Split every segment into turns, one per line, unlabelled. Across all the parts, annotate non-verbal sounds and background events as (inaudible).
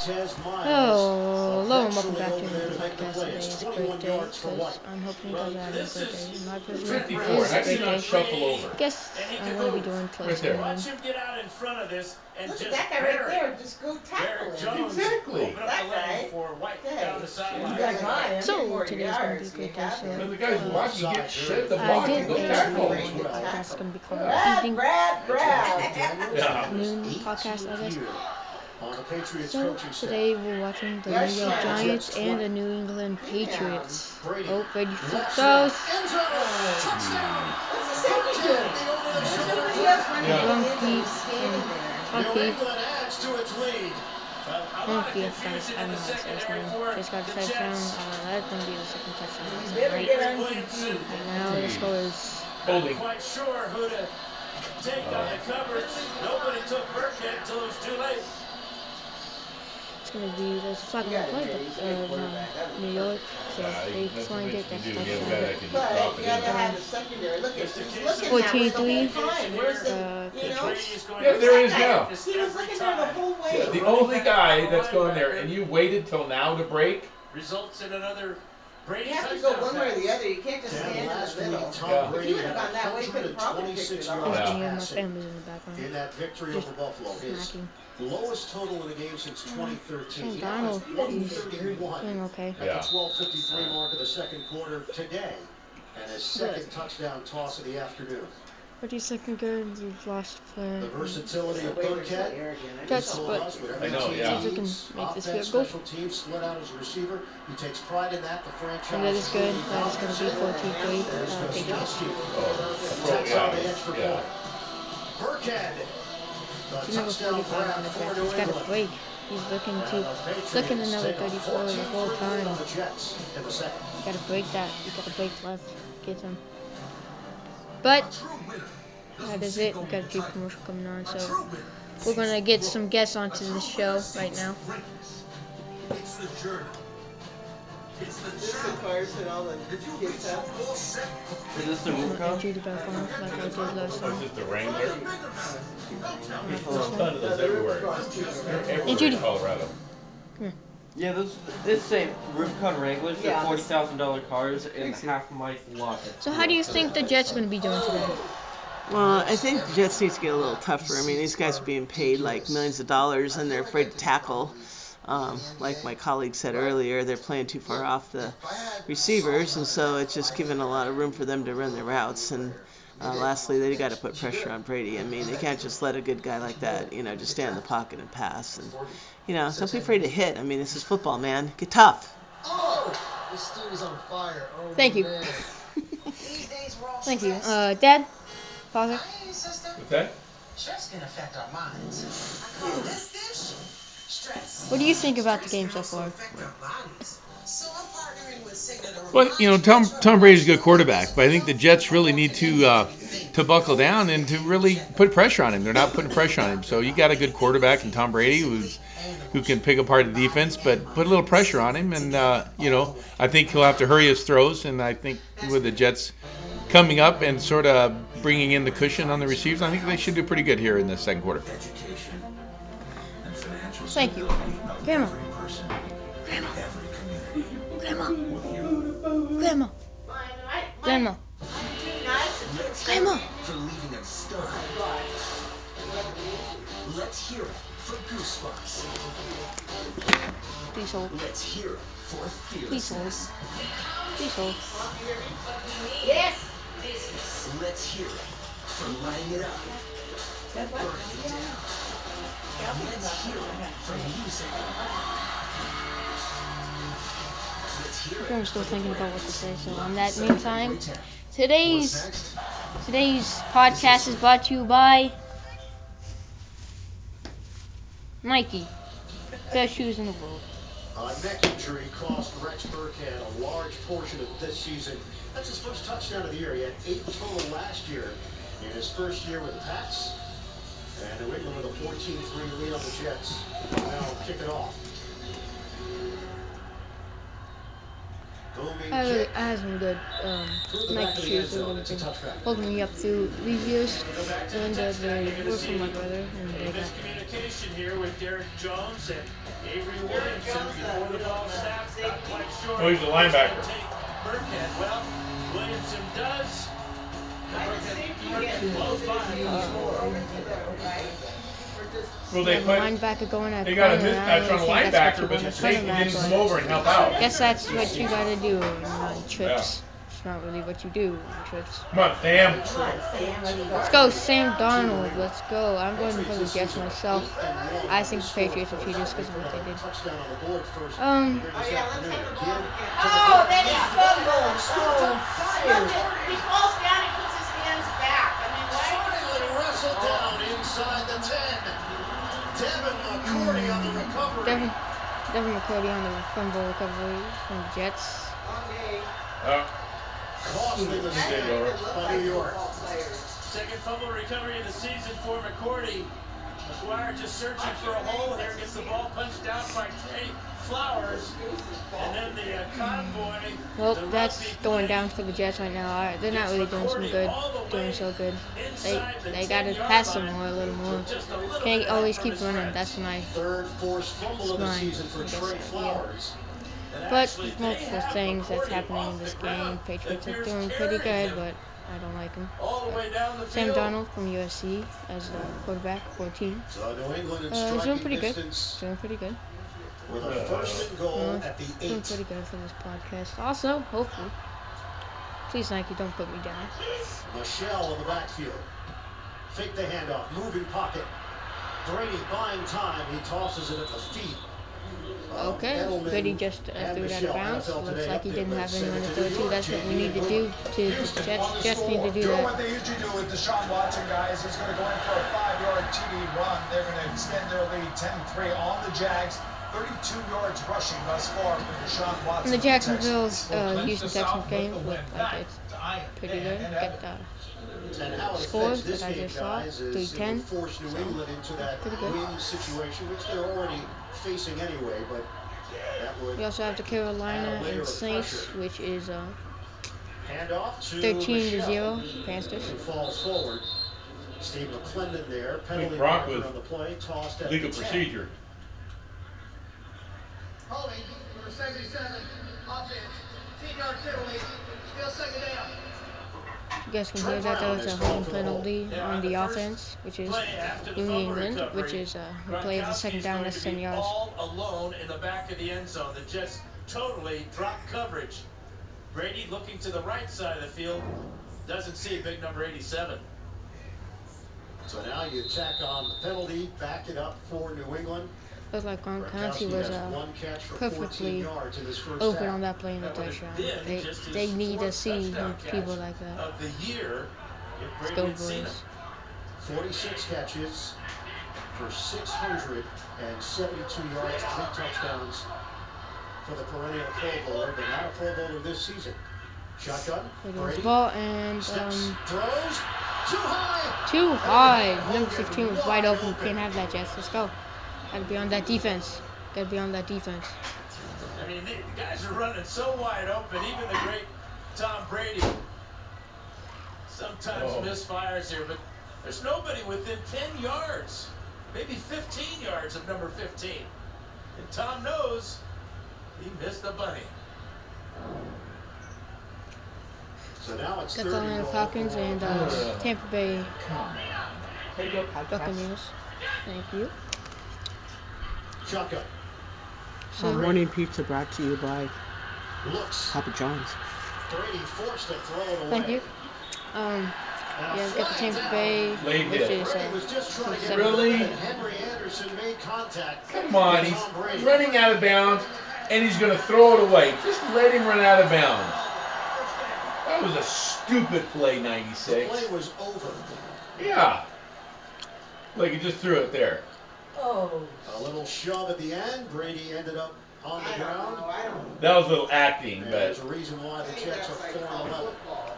Hello, hello, and welcome back to another podcast. Today is a great day because I'm hoping you guys are having a great day. My personal opinion, it is a great day.
Shuffle.
Guess I'm going to be doing close to
there.
Watch him get out in front of this and
Look at that guy right there. Just go tackle him.
Exactly.
That guy.
for White
Hey,
down the
you
sideline.
guys mind. I'm
So,
getting more
today's gonna be a great day, so-
the guy's
Uh,
get shed the
I
block
did
and go
a
tackle.
video on the podcast going to be called Evening
Brad, Brad.
Yeah.
Noon Podcast, I guess.
On the Patriots
So,
coaching staff.
today we're watching the
Yes,
New York
yes.
Giants and the New England Patriots. Oh, Brady throws.
End zone. Touchdown.
What's the safety doing? There's nobody else running
Yeah.
in the.
Monkey
He's standing there.
New
Monkey.
England adds to its lead. Well, a lot of
guys, I don't know how to say his name. Just got a
the
touchdown. Uh, that's going to be the second touchdown
You
last
better
night.
get
Williamson.
unconfused.
And now the score is
Holding.
Quite sure who to take on the coverage. Nobody took Burkhead until it was too late.
It's going to be a flag
You
on the
gotta
play,
admit,
but
he's a good
uh,
quarterback.
New York, so
Yeah,
they
that's
flanked
what
it.
you
That's
do.
a
You have a guy
touchdown.
that can just
But
drop
you
it
gotta have a secondary. Look at
Just in
he's looking
there's
that the whole
14-3.
time. Where's the
Uh,
you know?
Is going
Yeah,
to
there is
protect
now.
He was looking there the whole way.
Yeah, the only guy that's that's there, and you waited till now to break.
Results in another Brady
You have to go one way or the other. You can't just
Dan,
stand in the middle.
Tom
Yeah.
If
Brady
he would
had
have gone that way, he could have probably picked
126
it off.
yards
Yeah.
my family's in the background.
in that victory
Just
over Buffalo. His
smacking.
Lowest total in a game since 2013.
Darnold,
He doesn't
he's
get dirty.
131
okay.
at
Yeah.
the 12:53 mark of the second quarter today, and his second touchdown toss of the afternoon.
But he's looking good. We've lost a player.
The versatility of
way they're so
Burkhead.
arrogant. I
Jets,
just
He
don't
told
but
us whatever
I know,
team
yeah.
See can make this
offense,
field goal.
special teams, split out as a receiver. He takes pride in that. The franchise
And that is good. That is going to be
values
14-3 uh, Patriots.
Gostkowski.
Oh,
Tacks
yeah,
on the extra
yeah.
point. Burkhead. The
He's number
touchdown
45 on the
for
He's got a break. He's looking to
the Patriots
looking another 34 the whole time.
on the Jets in the second.
You gotta break that. You gotta break left. Get him. But that is it. We got a few commercial coming on, so we're gonna get some guests onto the show right now.
It's the journey. It's the
This is the
challenge.
cars and all the
If you
kids
reach your
have.
Is this the
I'm
root
gonna
cup?
back on like I did last
Oh,
time.
it's just a
for
Wrangler.
the bigger man. Don't tell me.
Alright,
There's
this
a ton of those
the roof
everywhere.
costs too.
They're
Hey,
everywhere
Judy.
in Colorado.
Yeah, those this say Rubicon Wranglers. They're
Yeah.
forty thousand dollar cars, and half my lot.
So how do you think the Jets are gonna be doing today?
Well, I think the Jets need to get a little tougher. I mean, these guys are being paid like millions of dollars, and they're afraid to tackle. Um, like my colleague said earlier, they're playing too far off the receivers, and so it's just giving a lot of room for them to run their routes. And uh, lastly, they got to put pressure on Brady. I mean, they can't just let a good guy like that, you know, just stand in the pocket and pass. And you know, don't be afraid to hit. I mean, this is football, man. Get tough.
Oh, this dude is on fire. Oh,
Thank you.
man. These days we're all
Thank you. Uh, Dad, father.
Hey, sister.
What's that?
Stress can affect our minds. I call this dish stress.
What do you think about the game so far?
Well, you know, Tom Tom Brady's a good quarterback, but I think the Jets really need to uh, to buckle down and to really put pressure on him. They're not putting pressure on him. So you got a good quarterback in Tom Brady who's who can pick apart the defense, but put a little pressure on him. And uh, you know, I think he'll have to hurry his throws. And I think with the Jets coming up and sort of bringing in the cushion on the receivers, I think they should do pretty good here in the second quarter.
Education and financial
Thank you. Grandma. Grandma. Grandma. Grandma.
Mine, mine,
Grandma.
mine, mine too nice and too
Let's
expensive.
hear
Grandma.
it for leaving them
Oh
stunned.
my gosh. You have to leave?
Let's hear it for goosebumps.
Please hold.
Let's hear it for
Please hold. Please hold.
Mom, can you hear me? Yes.
Let's hear it for lighting it up and burning it down. Let's hear it for music.
I'm still thinking about what to say. So in that meantime, today's today's podcast is brought to you by Nike. Best shoes in the world.
A neck injury cost Rex Burkhead a large portion of this season. That's his first touchdown of the year. He had eight total last year in his first year with the Pats. And New England with a 14-3 lead on the Jets. They'll now kick it off. Boomy Opening
I really,
kick
I had some good um,
through the back
Nike
of the end
shoes that
zone.
really
It's a
been
touchback.
holding me up through these years.
We go to the
And uh,
text line. You're
they were from my brother, and they got
miscommunication here with Derek Jones and Avery
Derek
Williamson before the
you know,
ball
the.
Not quite sure.
Oh, he's a linebacker.
Burkhead. Well, Williamson does.
Well,
they
they
have
put
linebacker going at
they got a
corner. I
mismatch on a
really think that's
linebacker,
you
but
want
the
a
safety
cornerback,
didn't come
but
over and help
I
out.
guess that's what you gotta do on, on trips. It's not really what you do on trips.
Come on, Sam.
Come on, Sam, let's go.
Sam
To New
Darnold.
England.
Let's go. I'm going for
Patriots
the
this
Jets
season are
myself.
eight and one
I think the Patriots will
first,
cheat just because of what they did.
touchdown on the board first
Um,
Oh
this
yeah, let's
afternoon.
have the again. Oh,
McCourty. Inside the 10. Devin McCourty on the recovery.
Devin, Devin McCourty on the fumble recovery from the Jets.
Long day.
Uh,
Costing the
There you
snap
go.
It looks
by New York.
Second fumble recovery of the season for McCourty. McGuire just searching for a hole here. Gets the ball punched out by Trey Flowers. And then the uh, convoy,
Well,
the
that's going down for the Jets right now. They're not really doing some good, doing so good. They they gotta pass
some
more a little more. Can't
bit of help
always keep running. That's my
Third forced fumble of the season for Trey. Flowers.
But there's multiple things that's happening in this game. Patriots are doing pretty good, but I don't like them.
all the way down the
Sam. Darnold from USC as the quarterback for a team.
So New England in
Uh, he's doing pretty good. Doing pretty good.
With a first and goal
Uh,
at the
doing
eight.
pretty good for this podcast. Also, hopefully, please Nike, don't put me down.
Michel in the backfield. Fake the handoff. Moving pocket. Brady buying time. He tosses it at the feet. of
Okay,
Edelman
good. He just uh, threw it out of bounds. Looks like he didn't have anyone to
to
throw
New
to. That's what we need to do
Boomer.
to
Houston
Jets. Jets need to
score.
do
Doing
that.
what they usually do with Deshaun Watson, guys. He's going to go in for a five-yard TD run. They're going to extend their lead 10-3 on the Jags. 32 yards rushing thus far for Deshaun Watson.
And the
of the
Jacksonville,
Texans.
uh, Houston Texans game looked like it's pretty good. Got the
And how it
score
this
that I just saw,
guys, is
3-10.
force New
So,
England into that
pretty good.
win situation, which they're already facing anyway, but that would
We also have the Carolina and Saints,
pressure.
which is uh,
Handoff to
13 to 0, Panthers.
who falls forward. Steve McClendon there, penalty
Gronk was
on the play, tossed at
legal
the 10.
procedure.
Holding, number 77, offense, 10-yard penalty, still second down.
You guys can hear that. That
Brown
was a
called
holding
for the hold.
penalty on
on
the,
the
offense, which is
Play after the
New England,
recovery,
which is uh, who plays the second down.
going
That's 10 yards.
all alone in the back of the end zone. The Jets totally drop coverage. Brady looking to the right side of the field. Doesn't see big number 87.
So now you tack on the penalty, back it up for New England.
Looked like Gronkowski
Gronkowski
was
has
uh,
one catch for 14
perfectly
yards in his first
open
half.
on that play in the
That would have
touchdown.
been
They
just his
they need to
fourth
see
touchdown catch
people like that.
of the year if
Let's
Brady
go,
had seen him.
boys.
46 catches for 672 yards, three touchdowns for the perennial Pro Bowler, but not a Pro Bowler this season. Shotgun,
the
Brady,
ball and
steps,
um,
throws, too high.
too high. Number
Hogan
15 was wide open.
open.
Can't have that, Jets. Let's go. Gotta be on that defense. Gotta be on that defense.
I mean, the, the guys are running so wide open. Even the great Tom Brady sometimes
Oh.
misfires here, but there's nobody within 10 yards, maybe 15 yards of number 15. And Tom knows he missed the bunny.
So now it's
Got the Atlanta Falcons and uh, Tampa Bay
Come on. Way to go, Podcast.
Buccaneers. Thank you.
Shotgun,
So,
morning pizza brought to you by
looks.
Papa John's.
Brady forced to throw it away.
thank you. Um, yeah, we got the
flag
Tampa. Bay,
Late
which
hit.
is uh,
was just trying to get
seven-
Really?
rid of it, and Henry Anderson made contact.
Come on, he's
Brady.
running out of bounds, and he's going to throw it away. Just let him run out of bounds. That was a stupid play, 96.
The
96.
play was over.
Yeah. Like he just threw it there.
Oh.
A little shove at the end. Brady ended up on the
I don't
ground.
know. I don't
That was a little acting,
And
but
there's a reason why the
think
Jets are
that's like
4 and
called
11.
football.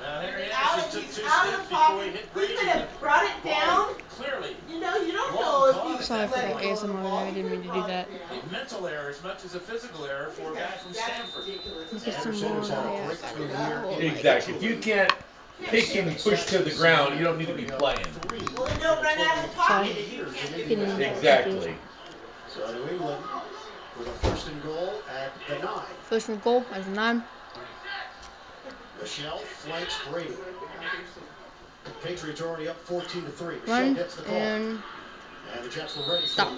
Now Henry
out
Anderson
of,
took two
out of
steps
the
before he
pocket.
hit
He could have brought it down.
clearly
You know, you don't
long
know if
gone
you
at
Sorry for
let
the
it go
point.
of the
ASMR I didn't mean to do that.
A mental error as much as a physical error for a guy from Stanford.
Look at some
Anderson
more
has had a
I
breakthrough
got.
Exactly. If you can't pick and push to the ground, you don't need to be playing.
Well, then don't run out of the pocket if you can't
in
get
Indiana.
the ball.
Exactly.
So New England with a first and goal at the nine.
First and goal as a nine.
Michel flanks Brady. Patriots are already up 14 to 3. Michel
Run
gets the call.
and
And the Jets were ready
stop.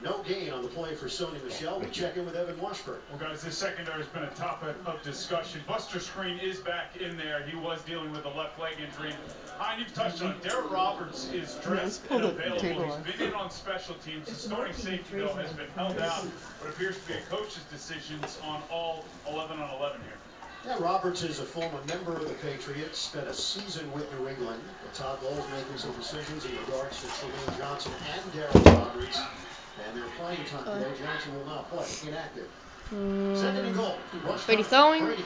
For it. No gain on the play for Sony Michel. We check in with Evan Washburn.
Well, guys, this secondary has been a topic of discussion. Buster Skrine is back in there. He was dealing with a left leg injury. And you've touched on it. Darryl Roberts is dressed and available. He's been in on special teams. The starting safety, though, has been held out. What appears to be a coach's decisions on all 11 on 11 here.
Yeah, Roberts is a former member of the Patriots, spent a season with New England. But Todd Bowles making some decisions in regards to Trumaine Johnson and Darryl Roberts. And their playing time today, Johnson will not play, inactive. Hmm. Second and goal. Rush
Brady throwing.
Brady.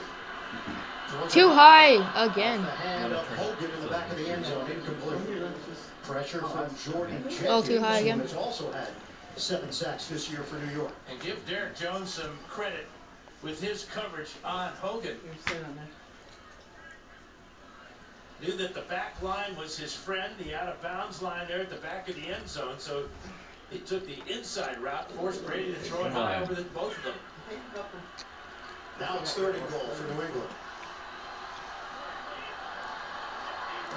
Too
it
high
Off
again.
the hand of Hogan in the back of the end zone, incomplete. Pressure from Jordy
Oh, too
Jenkins,
high
who
again.
has also had seven sacks this year for New York.
And give Derek Jones some credit with his coverage on Hogan. Knew that the back line was his friend, the out of bounds line there at the back of the end zone. So he took the inside route, forced Brady to throw it high over the, both of them.
Now it's third and goal for New England.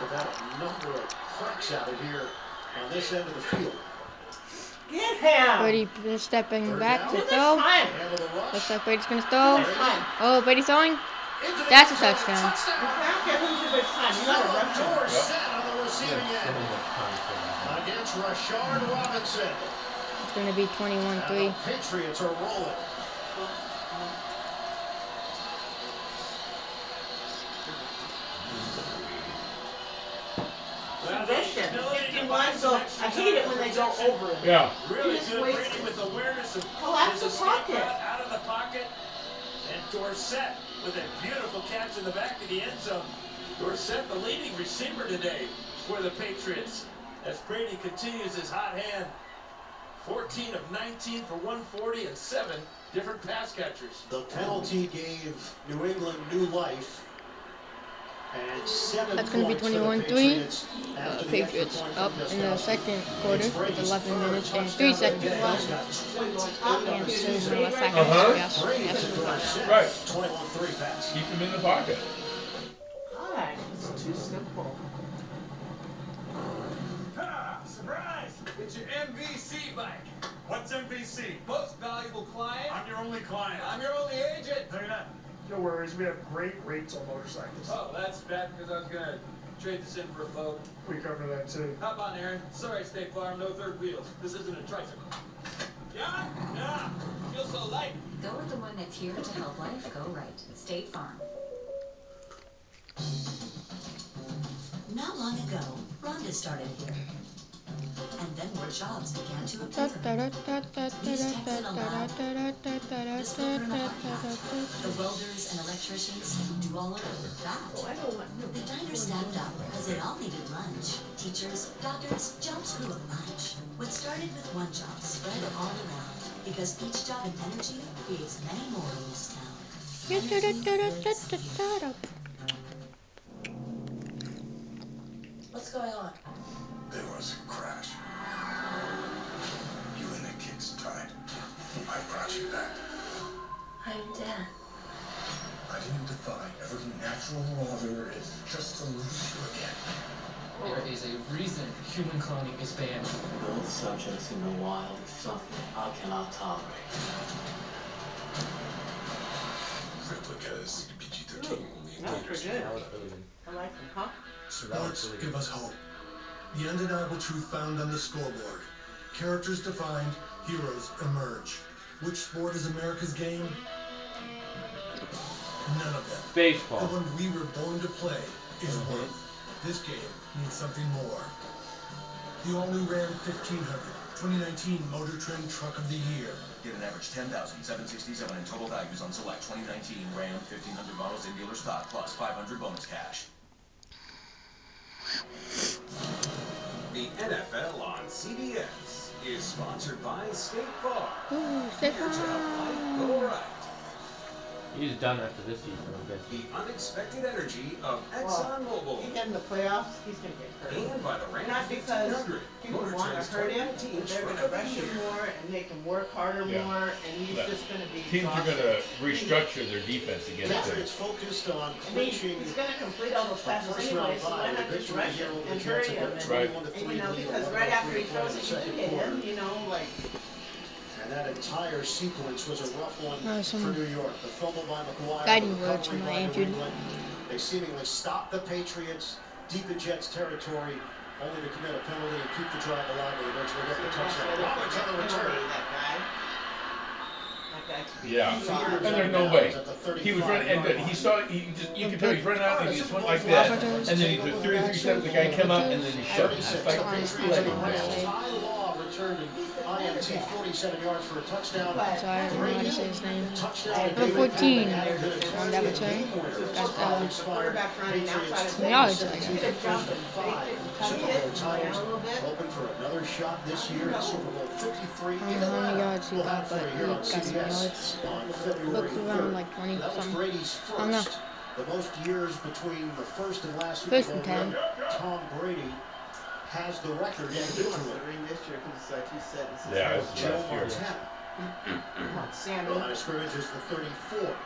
They've had a number of cracks at it here on this end of the field.
Get him.
Brady stepping
Third
back
down.
to
Give
throw.
time.
Handle the rush.
Looks like Brady's gonna
Too
throw. Oh, Brady throwing. That's a
zone.
touchdown.
You can't give him too much time. You gotta
Philip
rush him.
Dorsett on the receiving end against Rashard Robinson.
It's gonna be 21-3.
the Patriots are rolling.
Well, the
Tradition.
ability to
51
buy some
go.
extra
I hate it when they go over it.
Yeah.
Really
just
good.
wasted.
Brady with awareness of
oh,
Collapse
the pocket.
out of the pocket. And Dorsett with a beautiful catch in the back of the end zone. Dorsett, the leading receiver today for the Patriots. As Brady continues his hot hand. 14 of 19 for 140 and seven different pass catchers.
The penalty gave New England new life. And seven
That's gonna be
points for
21-3.
Patriots
Uh,
after the extra
Patriots up in the second quarter with 11 minutes and 3 seconds to
day.
go.
He's got 28
And
of the
two more
season.
seconds.
Uh-huh.
Yes. Yes.
Right.
21-3 pass.
Keep him in the pocket.
God, it's too simple.
Ha! Surprise! It's your MVC bike. What's MVC? Most valuable client. I'm your only client. I'm your only agent. No, you're not. No worries. We have great rates on motorcycles.
Oh, that's bad because I was going to trade this in for a boat.
We cover that too.
Hop on, Aaron. Sorry, State Farm. No third wheels. This isn't a tricycle. Yeah? Yeah. Feels so light.
Go with the one that's here to help life go right. State Farm.
Not long ago, Rhonda started here. And then more jobs began to appear. These techs in a lab, the welders and electricians who do all of that.
I don't want no.
The diner staffed up because they all needed lunch. Teachers, doctors, jobs grew a bunch. What started with one job spread all around because each job in energy creates many more in this town. What's going on?
There was a crash. You and the kids died. I brought you back.
I'm dead.
I didn't defy every natural law there is just to lose you again.
There is a reason human cloning is banned.
Those subjects in the wild is something I cannot tolerate.
Replicas Vegeta
Ooh,
King only
that was
appears
pretty good.
That was really good.
I like them, huh?
Sports
really
give
good.
us hope. The undeniable truth found on the scoreboard. Characters defined, heroes emerge. Which sport is America's game? None of them.
Baseball.
The one we were born to play is uh-huh. worth. This game needs something more. The all-new Ram 1500.
2019 Motor Trend Truck of the Year. Get an average 10,767 in total values on select 2019 Ram 1500 models in dealer stock plus 500 bonus cash.
The NFL on CBS is sponsored by State Farm.
Ooh, State
Here to help go
Farm.
Right.
He's done after this season, I'm guessing.
The unexpected energy of
Well,
ExxonMobil.
you get in the playoffs, he's gonna get hurt.
And by the Ram
Not because
1500.
people
Motor
wanna
Trend's
hurt him,
2019
but they're
Truck
gonna
of the
rush him
Year.
more and make him work harder
Yeah.
more, and he's
Yeah.
just gonna be
Teams are gonna restructure their defense
The
against him.
Patriots focused on
I mean,
clinching
he's gonna complete all those
a
passes
first
anyway,
round
so
bye
why not just
victory
rush
here
him
over the
and
Jets
hurry
and
him and,
Right.
21 to
and
3
you know,
lead,
because
11
right after he
to play in
throws
the
it, you
second
could hit
quarter.
him, you know, like
And that entire sequence was a rough one
Uh,
for New York. The fumble by McGuire, the
guiding words
recovery
from my
by New
agent.
England. They seemingly stopped the Patriots deep in Jets territory, only to commit a penalty and keep the drive alive and eventually get the touchdown.
the
Robert on the return.
that guy. That guy could be
Yeah.
Two
shot.
yards
And there's no way. He was running, and
line.
he saw, he just, you could tell he's running out, and he just went like
Super
that, and then he took two or three steps, the guy came up, and then he shut him. It's
36,
like,
the
on-
Patriots
on
and the
letting
Rams.
go.
Ty Law returned an INT 47 yards for a touchdown.
Sorry, I don't to say his name.
touchdown
Number
14
Pittman, added to the
on that
20
return.
game winner.
Got,
This
uh,
probably
The
sparked
quarterback's running outside of
some yards, I
2017
He
guess.
could have
first
jumped
and
and
five.
faked it and touched
Super
it
Bowl
and ran
titles
a little bit.
hoping for another shot this year at Super Bowl 53
I don't know how many yards he got, but he got some yards. Looked around like 20 something. I don't know.
the most years between the first and last Super Bowl
and 10.
Tom Brady has the record
Yeah, he wants
individually.
the ring this year because it's like he said, this is
Yeah,
his
this is
Joe
last year.
Montana.
Come on, Sammy.
Line of scrimmage is the 34.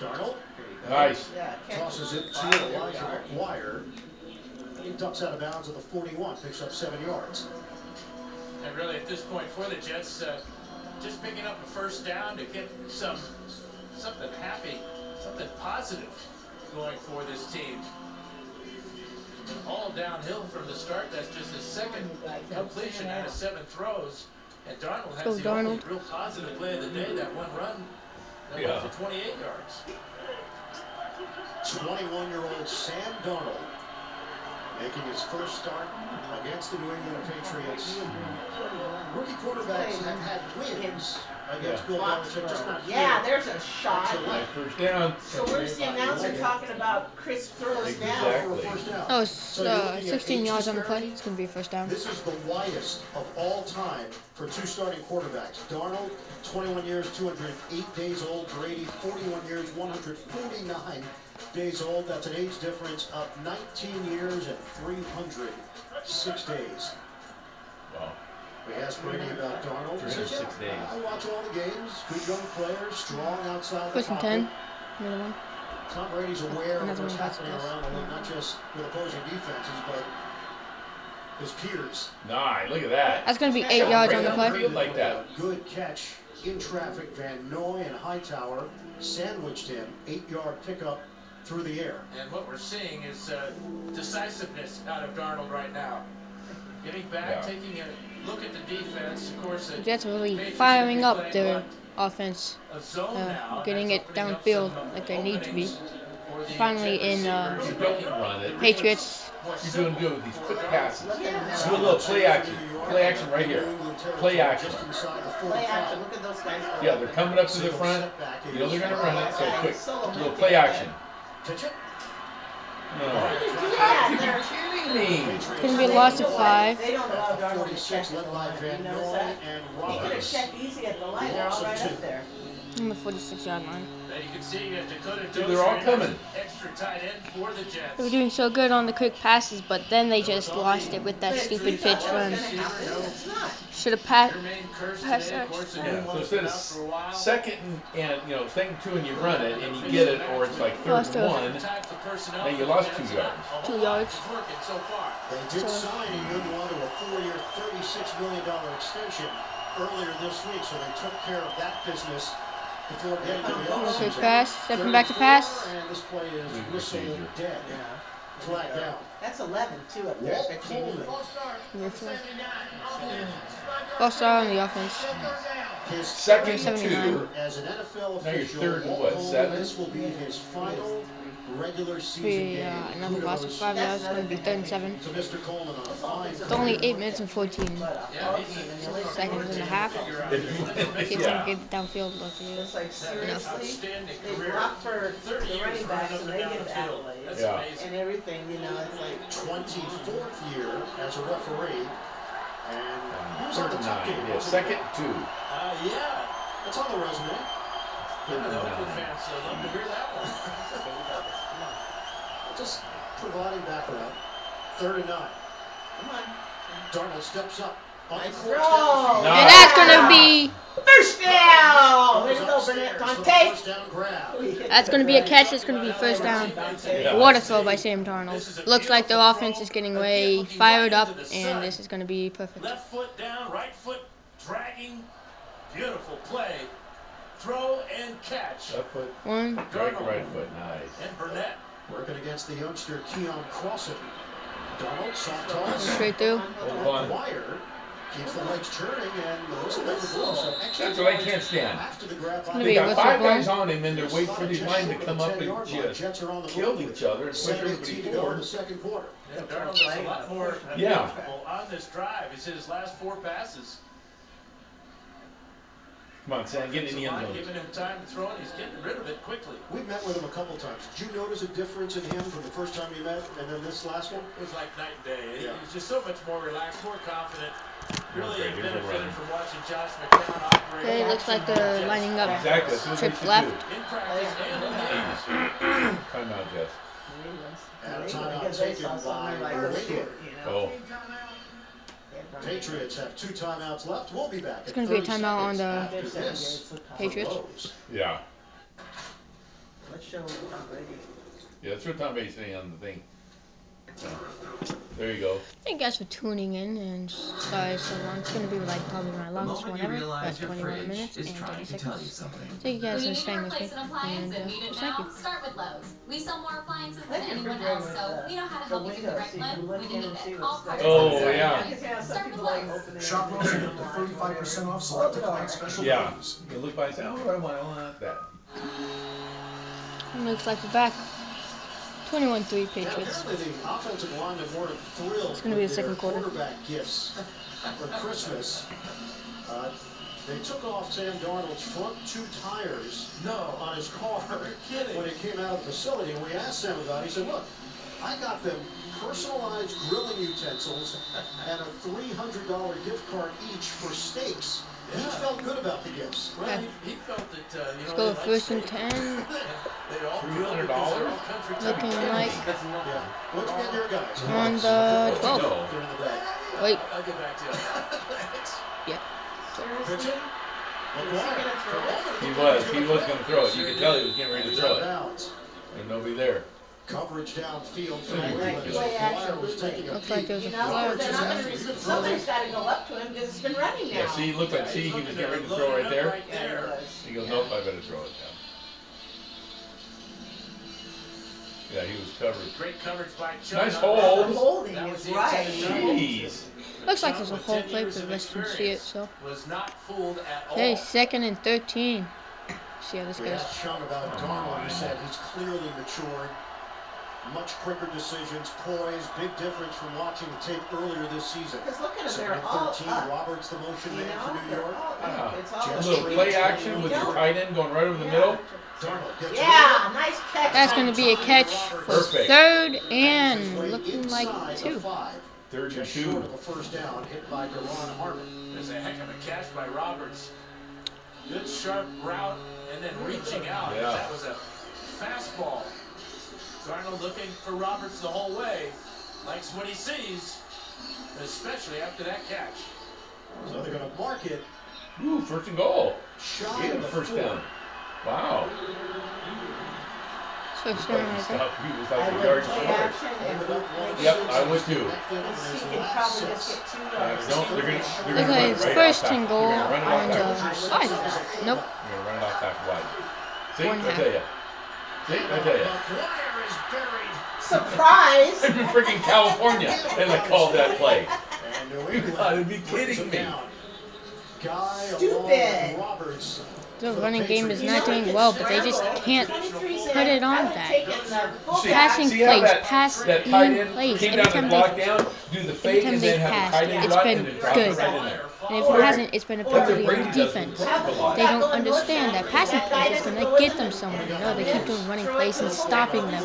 Darnold
There you go.
Nice.
Yeah,
tosses it to
there we
Elijah. McGuire. He ducks out of bounds at the 41, picks up seven yards.
And really, at this point for the Jets, uh, just picking up a first down to get some something happy, something positive going for this team. It's been all downhill from the start. That's just his second
you guys, help
completion out of seven throws. And Darnold
Go
has the only real positive play of the day, that one run that went for 28 yards.
21-year-old Sam Darnold making his first start against the New England Patriots.
He was doing it 21.
Rookie quarterbacks have had wins against
Yeah.
Bill Belichick, just
Foxborough.
not here
Yeah, there's a shot.
Gillette.
Nice first down.
So where's the announcer talking about crisp throws
Good
down?
for a first down.
That was
So
uh, 16 yards on the play. It's going to be a first down.
This is the widest of all time for two starting quarterbacks. Darnold, 21 years, 208 days old. Brady, 41 years, 149 days old. That's an age difference of 19 years and 306 days.
Wow.
We asked Brady about Darnold. He says, yeah,
days.
I watch all the games. Good young player, strong outside the
First and
pocket.
10. Another one.
Tom Brady's aware of
Another
what's happening around the league, not just with opposing defenses, but his peers.
Nice. Look at that.
That's going to be
Shut
8 yards on the
down
play.
the like that.
good catch in traffic. Van Noy and Hightower sandwiched him. Eight-yard pickup through the air.
And what we're seeing is uh, decisiveness out of Darnold right now. Getting back,
Yeah.
taking a look at the defense. Of course, the
The Jets really firing up
playing
their offense. Uh, getting it
opening up
downfield like they need to be.
openings for the
Finally in, uh,
receivers,
You don't
making
run
the
it.
reads
Patriots.
more
You're doing
simple
good with these quick passes.
Look at him
Do a little play action. Play action right here. Play action.
Just inside the
Play action. Look at those guys
Yeah, they're coming up to the front. You know they're going to run it, so quick.
he's so
Little play action.
Pitch it.
No.
Why would you do
Are
that?
You
They're,
kidding me?
It's going to be a loss of 5.
They don't allow
At
to
46,
check at the line. You notice that?
and
He could have checked easy at the line. They're all
Loss of two.
up there.
On the 46 yard line.
And you can see uh, Dakota
See, they're all
Dozier
coming.
as extra tight end for the Jets.
They were doing so good on the quick passes, but then they just lost it with that stupid pitch run.
gonna happen? It's not.
Should have pat.
Jermaine Kearse
Pass
today, of
rush.
course, a
Yeah, so
one
instead of
out for a while.
second and, and you know second and two and you run it and you get it or it's like third and one,
Different types of
then you lost two yards.
Two yards.
so.
They did
So-
sign Enunwa to a four-year, $36 million extension earlier this week, so they took care of that business before getting to the
Quick
Quick pass.
Third
Stepping back to pass.
four, And this play is
Leave
whistled
procedure.
dead.
Yeah.
Flag
There
down.
That's 11 too up there.
Walt
15
Coleman.
False start. Number 79. Offense. Five-yard
False start on the offense.
Still third.
His
Second
second
and two.
as an NFL
Now you're
official.
third and
Walt
what, seven?
This will be his final regular season
Be
game.
uh, another loss of five
That's
yards. Going to be
thing
third
I
and seven.
to Mr. Coleman on a
This
fine
It's only eight minutes and 14
anything but a
Yeah,
ball
he's
team, and the
a,
only
a
thing
seconds and a half.
was
figure out
See
here.
if they
Yeah.
get downfield. Let's.
It's like seriously,
Outstanding
they
career.
block for
30
the
years
running
running
backs and
and
they get
the
accolades
Yeah.
and everything. You know, it's like
24th year as a referee. And he was on
Third
the
and
Tuck
nine.
game,
Yeah,
wasn't he?
second and two.
Uh, yeah.
That's on the resume. (laughs)
Third
Yeah, the Oakland fans love to hear that one.
okay, we got this. Come on,
Just providing background. Third and nine.
come on.
Darnold steps up. On
Nice
the
throw.
course
And that's going to be
First down. Way to go, Burnett
upstairs for the
Conte.
first down grab.
We hit
that's going to be a catch. It's going to be first down.
Yeah.
Water throw by Sam
This
Darnold. Looks like the offense is getting way fired up, and this is going to be perfect.
Left foot down, right foot dragging. Beautiful play. Throw and catch.
Left foot.
One.
Strike right foot. Nice.
And Burnett.
Working against the youngster Keion Crossen. Darnold, soft toss.
straight through.
Hold on.
McGuire keeps the legs turning, and the whistle never blew. So extra
That's what I can't stand.
after the grab
gonna
They
be a
got
whistle
five
blown.
guys on him, and they're waiting for
it
these line to come up and just
Jets are on the
kill each other and push
7-18
everybody
to go in
forward.
the second quarter.
Yeah, Darnold does a lot more
Yeah.
on this drive. He's hit his last four passes.
Come on, Sam, get in the end
Line
zone.
giving him time to throw, and he's getting rid of it quickly.
We've met with him a couple times. Did you notice a difference in him from the first time you met and then this last one?
It was like night and day.
Yeah.
He's just so much more relaxed, more confident. Really
Okay, here's a
benefited from watching Josh McCown operate.
Okay, looks like they're lining up.
Exactly. That's what they
Trips left.
In practice and in game.
Jeez. Timeout, Jess.
New England's
And a timeout
because they
taken
saw something
by
like,
New
oh, shit, you know.
Oh.
Patriots have two timeouts left. We'll be back.
It's gonna be a timeout on the
after this
it's so tough.
from
Patriots.
Yeah.
Let's show Tom Brady.
Yeah, that's what Tom Brady's saying on the thing. Yeah. There you go.
Thank you guys for tuning in and sorry so long. It's gonna be like probably my longest one ever.
realize
That's 21 minutes and
trying
30
to tell you
seconds.
something.
Thank you guys
When
for
you need to
staying with me.
replace an appliance
And
and
uh, just thank you.
start with Lowe's. We sell more appliances than anyone else, so
the-
we know how to help you get the right
so you can
look
look
when you need
see
it.
what's
Call
Oh,
Home
yeah.
Improvement.
Because, you know,
Start with
like
Lowe's.
open their
Shop
windows
also
and
get the
watch
35% off select
Close the
appliance special
Yeah.
values.
You look by and say, oh, I want? I want that.
Looks like we're back. 21-3 Patriots.
apparently the offensive linemen weren't
It's gonna be
with
the second quarter.
quarterback gifts for Christmas. Uh, they took off Sam Darnold's front two tires
No.
on his car when he came out of the facility. And we asked Sam about it. He said, look, I got them personalized grilling utensils and a $300 gift card each for steaks. He
Yeah.
felt good about the gifts.
Well, he, he felt that, uh, you
Let's
know,
go
they
first and 10. (laughs)
and they'd all grilled because they're all
$300?
Looking like (laughs)
Yeah.
nothing.
What'd you get your guys?
On the
Oh,
12.
no.
Get in the bag.
Wait.
I'll, I'll get back to you. Thanks. (laughs)
Seriously?
Pitch it.
Is he
McGuire.
gonna
For
throw
a
it?
moment, it
He
looked like
was. He was going to throw it. You
Sure
could tell he was getting ready to throw
out of
it.
bounds.
There's nobody there.
Coverage downfield for
Like-
New
like
England. as
play action
was
bootleg.
taking a
Looks like there's a
You know,
flag.
they're not
coming.
gonna,
He's been
somebody's
frozen.
gotta go up to him because it's been running now.
Yeah, see, he looked like,
Yeah,
see, he was getting
to
ready to throw right there.
right
Yeah, he
there.
He goes,
Yeah.
nope, I better throw it down. Yeah, he was covered.
Great coverage by Chung.
Nice
on
hold.
Holding is right.
intended
He
target.
holds
Jeez.
Looks like there's a
with
whole
10
play,
years
but
of
let's can see it. So
was not fooled at
okay,
all.
second and 13. See how this
We
goes.
asked Chung about
Come
Darnold. He
on.
said he's clearly matured. Much quicker decisions, poise, big difference from watching the tape earlier this season.
Because look at them, they're
and
all
13,
up.
Roberts the motion
You
man for New York.
all
Yeah.
It's all
Just
A
a
little play action with your tight end going right over the
Yeah.
middle.
Darnold gets
Yeah, nice catch.
That's gonna be a catch for
Perfect.
third and looking like two.
five.
Third and
Just
two.
short of a first down hit by Duron Harmon.
There's a heck of a catch by Roberts. Good sharp route and then reaching out.
Yeah.
That was a fastball. Darnold looking for Roberts the whole way. Likes what he sees, especially after that catch.
So they're going to mark it
Ooh, first and goal.
shy
And
of the
first
four.
down. Wow.
First
Like
down
he
right there.
stopped. He was
I
like a
would
yard short.
action and
Ended
boot
up one of
make
Yep. I would too.
connected on
he
his
probably just get two yards.
but. They're gonna. They're gonna
at
run it
his
right
first
off
and goal
They're gonna run it
on
off
the
back.
Your
five.
six
Nope.
They're gonna run it off back wide. See,
One
I tell you. See, I tell you.
McGuire is buried.
Surprise! (laughs)
I'm in freaking California, and I called that play.
And New
You
England
gotta be kidding
him
me.
down.
Stupid.
The running game is not doing well, but they just can't put it on that. Passing
See
plays,
that,
pass
that tight
in
end
plays.
came
Every
down the
time
block
they,
down, do the
every
fake
time
and
they
then have the
passed,
tight end
it's
run
been
and then drop
good.
it right in there.
And if it hasn't, it's been a
That's what
priority on
Brady does with
defense.
Brady a lot.
They don't understand that passing plays is gonna get them somewhere. No, they keep doing running plays and stopping them.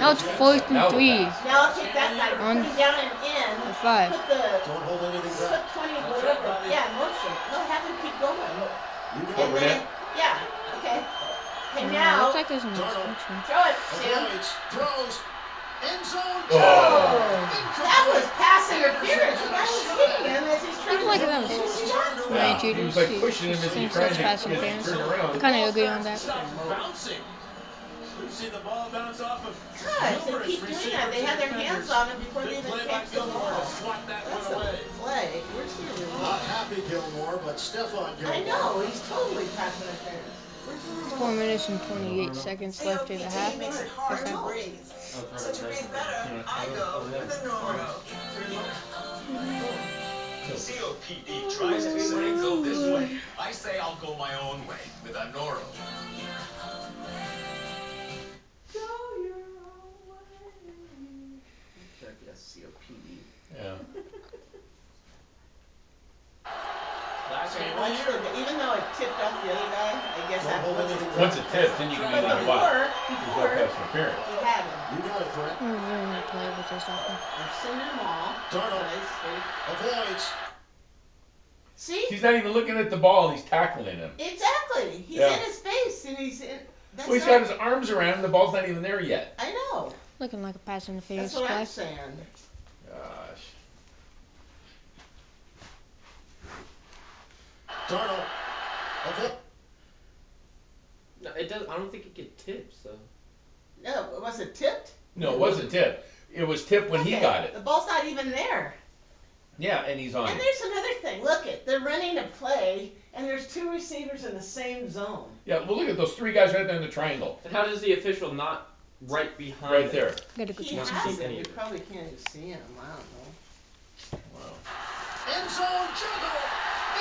Now it's fourth and three.
Now I'll take that guy,
On
put down and in.
the five.
Put the
Don't hold anything
put
back.
twenty whatever. yeah, motion. No, have him keep going.
You got
And
it.
then yeah, okay. Okay,
No, it
now
looks like there's an
Darnold.
obstruction.
throw it, Sam.
Throws, end zone.
Oh.
That was pass interference. The guy was hitting him as he's trying
Looks like
to.
that was
Did you see that?
Ryan
Yeah, he was like pushing him as he
Thinks
trying to
pass interference.
turned.
Kind of agree on that.
Stop bouncing. We've seen the ball bounce off of
Gosh, they keep doing that. They had their hands on him before they even
play
catch the ball.
swat that
That's
one
a play. Where's he really?
Not happy Gilmore, but Stephon Gilmore.
I know. He's totally pass interference. Where's
Four minutes and 28 seconds left in the half.
makes it hard to breathe.
Oh, it's right
So to
there.
breathe better,
Yeah.
I
Oh,
go
over there.
with a Normo.
COPD tries to say go this way. I say I'll go my own way with Anoro.
COPD.
Yeah.
Last game of
Watch
the
the,
year.
even though it tipped off the other guy, I guess
Don't
that
hold
once
anything
it
back.
Once it tips, then you can do
But
no matter what.
before,
There's no
before,
pass interference.
he had him.
You got it, Brett.
I'm ruining the play with this often.
They're sending them all.
Darnold.
Nice. They-
Avoids.
See?
He's not even looking at the ball and he's tackling him.
Exactly. He's
Yeah.
in his face and he's in. That's
Well, he's
not,
got his arms around him. The ball's not even there yet.
I know.
Looking like a pass interference
That's what I'm saying.
Darnold. Avoid.
No, it does. I don't think it get tips though.
No, was it tipped?
No, it wasn't tipped. It was tipped when he
Okay,
got it.
The ball's not even there.
Yeah, and he's on
And
it.
there's another thing. Look it. They're running a play and there's two receivers in the same zone.
Yeah, well look at those three guys right there in the triangle.
And how does the official not right behind
Right
it?
there.
Gotta go
He
check
has
some.
You probably can't even see him. I don't know.
Wow.
End zone juggle.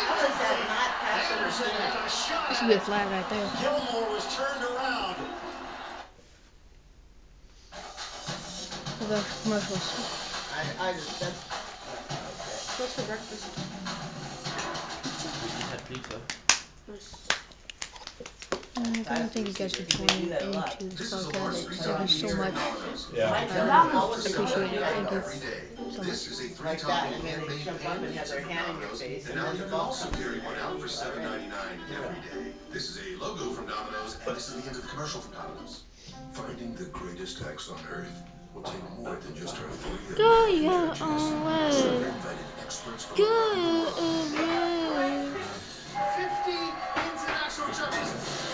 How is that not pass
Anderson
interference?
had a shot
That
at
should be a flag right there.
Gilmore was turned around.
The commercials.
I, I just, that's, that's okay.
What's for breakfast? We just had pizza.
Mm, Mm, I don't think you guys are joining into this podcast. Thank you so much.
Yeah.
I tell them all with the
appreciate it.
company
Thank you
Every day.
so
This
much.
is a
like
three-topping
that, and then they jump
pan
up and have
pizza
their hand in your face,
and
and
now
then
you
the
can also
comes
carry one out for
seven
ninety nine every day. This is a logo from Domino's, and this is the end of the commercial from Domino's. Finding the greatest ex on Earth will take more than just her three
Go
American
your
judges.
own
Seven
way.
invited experts from
Go
around the world.
away.
50 international judges.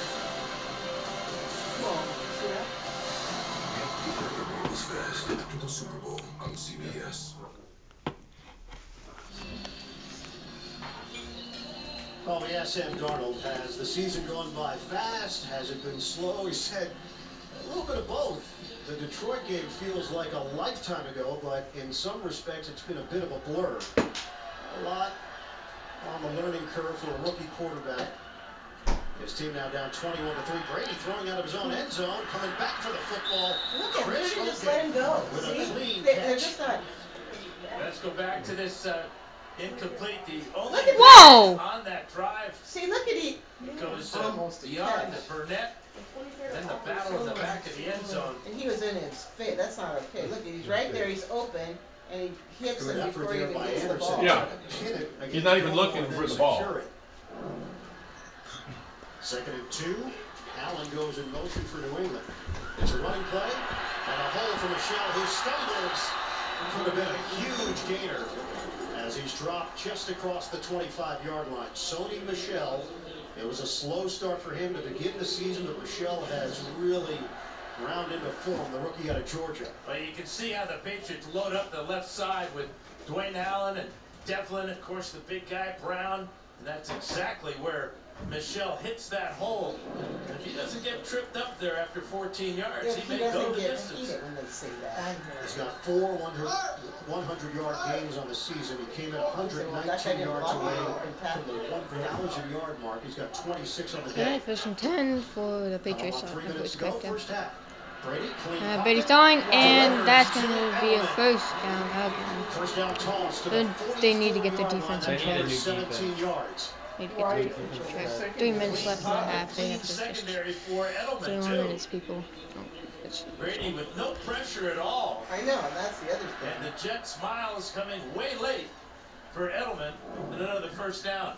Super Bowl on CBS.
Oh, we asked Sam Darnold, has the season gone by fast? Has it been slow? He said a little bit of both. The Detroit game feels like a lifetime ago, but in some respects it's been a bit of a blur. A lot on the learning curve for a rookie quarterback. His team now down 21 to 3. Brady throwing out of his own end zone, coming back for the football.
Look at
Chris
Rudy just let him go.
With
See?
a clean
they,
catch.
Just not...
Let's go back to this uh, incomplete. The only
Look at
Whoa!
on that drive
See, look at he.
goes uh,
Almost a
beyond
catch.
Burnett. Then the battle in the back of the end zone.
And he was in his face. That's not okay. Look, at he's right there. He's open, and he hits
Good
him
effort
before he even
by
gets the
Anderson
ball.
Yeah.
to pin it against
He's not even looking for the ball.
Second and two. Allen goes in motion for New England. It's a running play and a hole for Michel who stumbles. Could have been a huge gainer as he's dropped just across the 25-yard line. Sony Michel, It was a slow start for him to begin the season, but Michel has really ground into form, the rookie out of Georgia.
Well, you can see how the Patriots load up the left side with Dwayne Allen and Develin, of course, the big guy, Brown. And that's exactly where Michel hits that hole. If he doesn't get tripped up there after 14 yards,
If
he,
he
may
doesn't
go the
get
distance.
heated when they say that.
He's got four 100 yard games on the season. He came in 119 yards away from the 1,000 yard mark. He's got 26 on the day.
Okay, first and 10 for the
Uh,
Patriots.
about
I
three minutes
it's
to go, first half. Brady,
Uh. Brady's throwing, and that's going to be a first down again.
First down toss to the
they need to get
their
defense in
They need a
covers
new
17 yards.
Need to get the defense in check. Three minutes left in the half. They have to just
secondary for Edelman,
three more minutes, people. Oh, it's,
Brady with no pressure at all.
I know, and that's the other thing.
And the Jet smile is coming way late for Edelman. And another first down.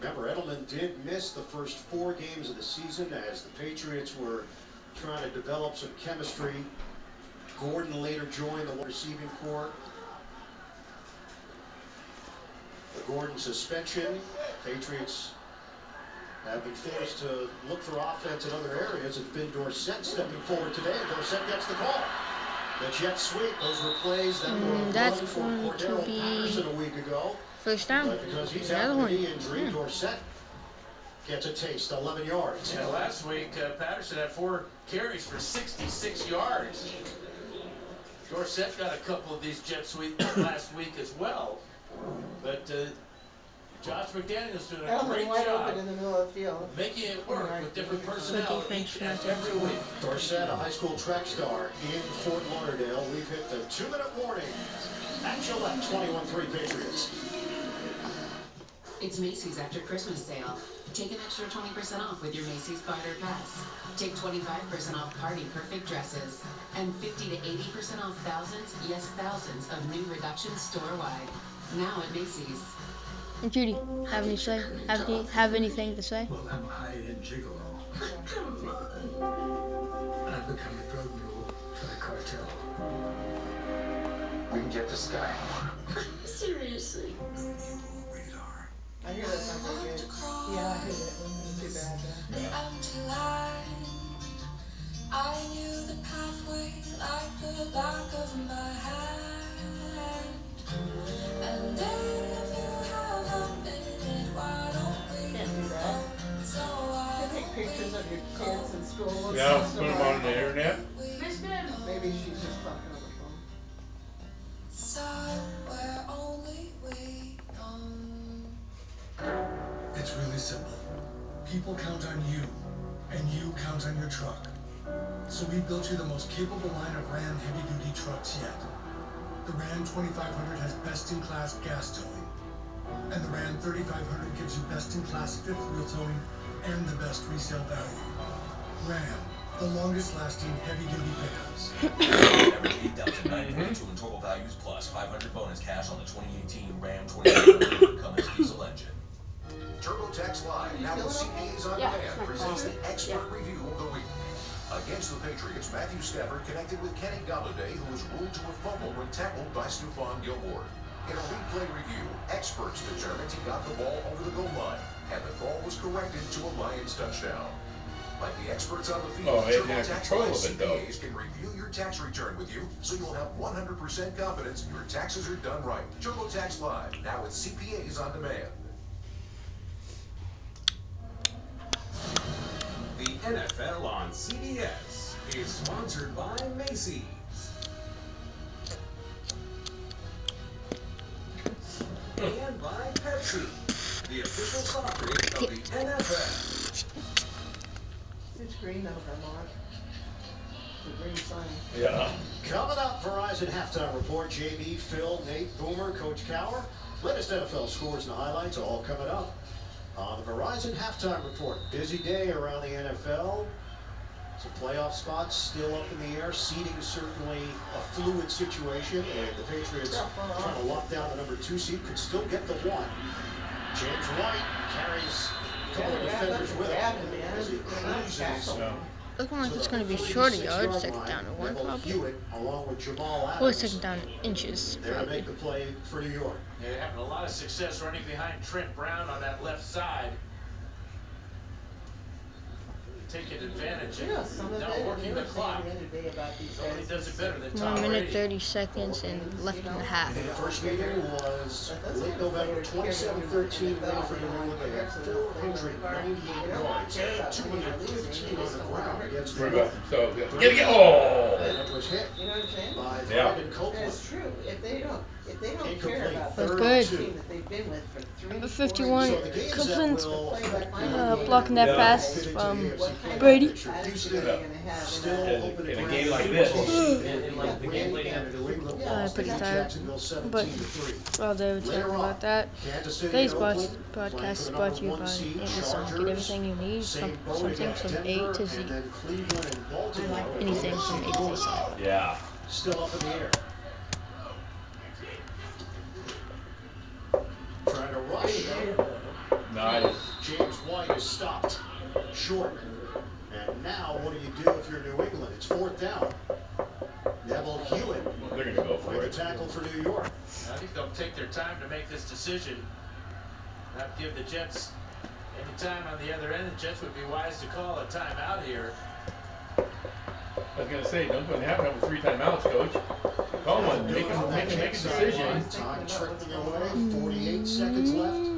Remember, Edelman did miss the first four games of the season as the Patriots were trying to develop some chemistry. Gordon later joined the receiving corps. The Gordon suspension. Patriots have been forced to look for offense in other areas. It's been Dorsett stepping forward today, and Dorsett gets the call. The jet sweep. Those were plays that were
Mm, that's
run for
going to
Cordarrelle
be
Patterson a week ago.
first down.
But because he's
Another
out with
one.
a knee injury,
Hmm.
Dorsett gets a taste, 11 yards.
Yeah, last week, uh, Patterson had four carries for 66 yards. Dorsett got a couple of these jet sweeps (coughs) last week as well. But uh, Josh McDaniels doing a
Edelman
great
wide
job
open in the middle of the field.
making it work with different personnel each and every week.
Dorsett, a high school track star in Fort Lauderdale. We've hit the two-minute warning at Gillette, 21-3 Patriots.
It's Macy's after Christmas sale. Take an extra 20% off with your Macy's card or pass. Take 25% off party perfect dresses. And 50 to 80% off thousands, yes, thousands of new reductions store-wide. Now at Macy's.
And Judy, have any say? Have any have anything to say?
Well, I'm a high-end gigolo. (laughs) I've become a drug mule for the cartel. We can get this guy.
Seriously.
I hear that's not very good. Yeah, I heard it wasn't too bad though.
Empty line. I knew the pathway like the back of my
pictures of your kids in school and
Yeah,
post
put
them
them on
on.
the internet.
Missed him.
Maybe she's just talking on the phone.
Somewhere only we know.
It's really simple. People count on you, and you count on your truck. So we built you the most capable line of Ram heavy-duty trucks yet. The Ram 2500 has best-in-class gas towing. And the Ram 3500 gives you best-in-class fifth-wheel towing and the best resale value. Ram, the longest-lasting heavy-duty pickups.
Average (coughs) 8,942 in total values plus 500 bonus cash on the 2018 Ram 2500 Cummins diesel engine.
TurboTax Live, now with CPAs on
Yeah,
demand, presents the expert
Yeah.
review of the week. Against the Patriots, Matthew Stafford connected with Kenny Golladay, who was ruled to have fumbled when tackled by Stephon Gilmore. In a replay review, experts determined he got the ball over the goal line, and the call was corrected to a Lions touchdown. Like the experts on the field,
Oh,
TurboTax Live
of it, though.
CPAs can review your tax return with you, so you'll have 100% confidence your taxes are done right. TurboTax Live, now with CPAs on demand.
The NFL on CBS is sponsored by Macy's. And by Pepsi, the official soft of the NFL.
It's green though, Vermont. The green sign.
Yeah.
Coming up, Verizon halftime report. JB, Phil, Nate, Boomer, Coach Cowher. Latest NFL scores and highlights all coming up on the Verizon halftime report. Busy day around the NFL. Some playoff spots still up in the air. Seeding certainly a fluid situation, and the Patriots
Yeah,
trying to lock down the number two seed could still get the one. James White carries a couple
Yeah,
of defenders with him
grabbing, man.
as he cruises
tackled.
Looking like it's going to be shorter
36
yards,
yard
second down and one
Neville
probably.
Hewitt, along with Jamal Adams.
Or second down inches,
There to
probably.
make the play for New York.
Yeah, they're having a lot of success running behind Trent Brown on that left side. Taking advantage and
know, some of
now
it, and they
working the clock.
the other day about these
Nobody
guys
does it better than
One minute
Brady.
thirty seconds and left
you
in
know,
the half.
they all
First
figure.
meeting was late November
players carry
27
over to
13
the
win
NFL
for
for
New
the long
England. They
career,
had
so they don't play really hard.
498 yards,
care about winning or losing.
215
They
on the
don't want
ground against New
Worry
themselves.
York.
Yeah. Get it, get oh.
And was hit
You know what I'm saying?
by
Yeah.
Brandon Copeland.
it's true. If they don't, if they don't care about
That's
the
good.
team that they've been with for three,
Number
four
51,
So the
years,
games that will
play like
uh,
England
blocking
and
that pass
fit into the
from
AFC
what kind of
Brady.
picture.
attitude
Houston
are you gonna have in
still
a
to
In a game like this.
In, in
be
like the game
away,
leading
and
up
the
to
New
Super Bowl.
Yeah, I'm
lost
pretty tired.
Jacksonville 17
But
to 3.
while they were
Later
talking
on,
about that,
Kansas City
today's
and
pod-
Oakland playing
podcast
for
is
the
brought
number
to you
one
by
seed
Amazon. Get
Chargers.
everything you need, some,
Same boat
something from A
Denver,
to Z.
and then Cleveland and Baltimore.
Anything from A to Z,
North
Yeah.
Still up in the air. Trying to rush.
Nice.
James White is stopped short. And now what do you do if you're New England? It's fourth down. Neville Hewitt
They're gonna go
will
for
make the
it.
tackle for New York.
I think they'll take their time to make this decision. Not give the Jets any time on the other end. The Jets would be wise to call a timeout here.
I was gonna say, don't go in half with three timeouts, coach. Call one. Make
on
them
that
make, make a
Jets
decision.
sideline. Time trickling away. 48 seconds left.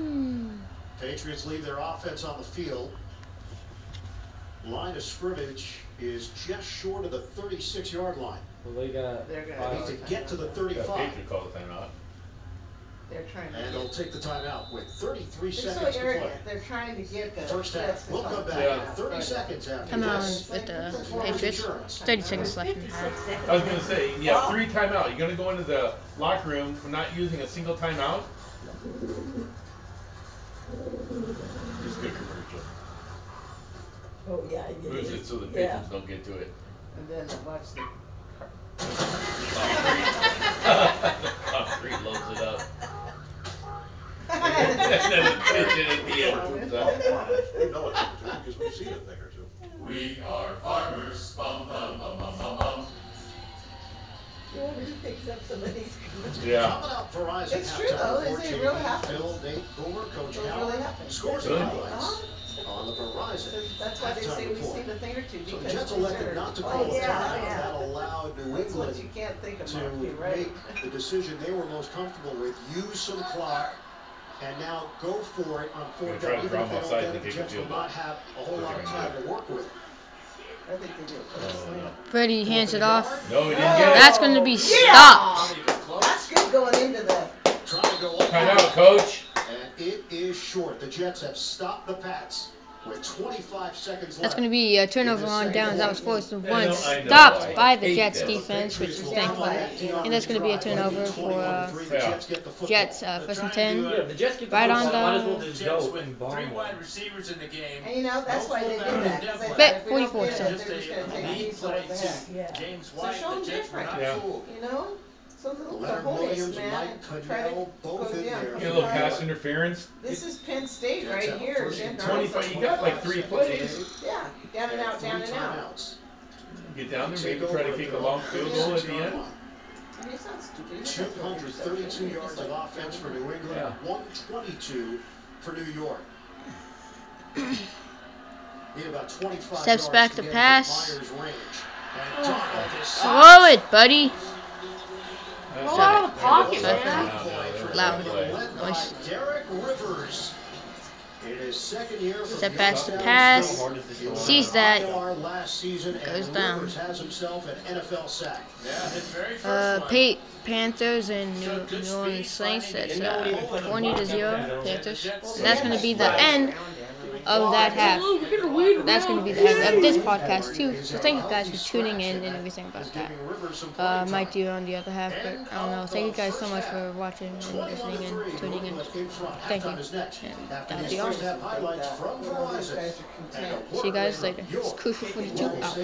Patriots leave their offense on the field. Line of scrimmage is just short of the 36-yard line.
Well, they got.
They're gonna
They
call
need to get to the
timeout.
Yeah,
35.
Patriot call the timeout.
They're trying to
And
get.
they'll take the timeout with 33
They're so
seconds to play.
arrogant. They're trying to get the
First half.
Jets
We'll come back
Yeah.
in 30 seconds after
Come on
this.
with the
from
Patriots.
Insurance.
30 seconds left in the
56
half.
seconds.
I was gonna say, yeah, three timeout. You're gonna go into the locker room from not using a single timeout? Just a good commercial.
Oh yeah, it
Moves
is.
it so the
Yeah.
Patriots don't get to it.
And then watch the.
Concrete. Concrete (laughs) loads it up. and then the pitch in at the end poops up.
We know a thing or two because we've seen a thing or two.
We are farmers. Bum, bum, bum, bum, bum, bum.
You wonder picks up some of these commercials.
Yeah.
Coming up, Verizon
It's true,
halftime
though. They
report.
it
JB,
really happens.
Phil, Nate, Boomer, Coach
Those
Cowher.
really happen.
Scores
Good.
and highlights
Uh-huh.
on the Verizon
So that's why they
halftime
say we've
report.
seen a thing or two
So the Jets
those
elected
are-
not to
Oh,
call a
yeah,
timeout.
yeah.
That allowed New
That's what
England
can't think
to.
You're right.
make the decision they were most comfortable with. Use some clock and now go for it on
Gonna
fourth down. Even if they don't get it, the Jets will not have a whole lot of time to work with.
I think they do.
Oh, no.
Brady hands it off.
No, he didn't get it.
That's going to be
Yeah.
stopped.
Not even close.
That's good going into the.
Trying to go up.
Timeout, coach.
And it is short. The Jets have stopped the Pats with 25 seconds
That's
left.
going to be a turnover on downs. That was forced and
I
one
know, I know.
stopped by the Jets defense, which
Patriots
is
will
thankful.
come on that
And that's going to be a turnover for uh,
three. The
Yeah.
Jets get the football.
Uh, first and 10.
do
Yeah, the Jets get the
Right on
football. Might
the-
well just
Jets
go
with three wide receivers in the game.
And you know, that's why they did
in
that. They
Develin.
thought
Bet
if we don't
44
get it,
cents.
They're just going to take
lead
these
play
what the heck. Yeah. So
White.
show them different.
not
Yeah.
fooled.
You know? Some little
Leonard
cojones,
Williams,
man.
Mike
Try to
Pennel, both
go
in
down
there.
from
Get a little pass interference.
This is Penn State
Jets
right
have a
here.
first
Jim
and
Darnold.
25 you got like three plays.
Yeah, down and out,
three
down and out.
Get down there, maybe try to kick a long field goal at the end.
line.
And he's not stupid. He knows how to throw an interception.
232
He's
yards
just like
of offense for New. England,
Yeah.
122 for New York. (coughs) Need about 25
Steps
yards
back
to
to
get
pass.
into Myers' range. And Darnold is
Throw it, buddy.
That's
Roll out of the
There
pocket,
goes
man.
the
Big
touchdown.
play
Yeah,
for
there's
Loud.
New
that play.
England led by
Nice.
Derek Rivers. In his second year
Step back to pass.
State. He
Sees that.
Last season,
Goes down.
Rivers has himself an NFL sack.
Yeah, his very first
Uh. Pete, Panthers and New, New Orleans Saints. That's uh, 20 to 0. Panthers. And that's going to be the end
around him, like-
of that half. That's going to be the end of this podcast too. So thank you guys for tuning in
and
everything about that.
giving Rivers some
Uh, might do it on the other half, but I don't know. Thank you guys so much for watching and listening and tuning in.
England in front.
Thank you. And
After
that'll
these
be all.
first half
Think
highlights from
you know, these
Verizon.
guys are
And
content.
a
See you guys later. It's Crucial 42
local
out.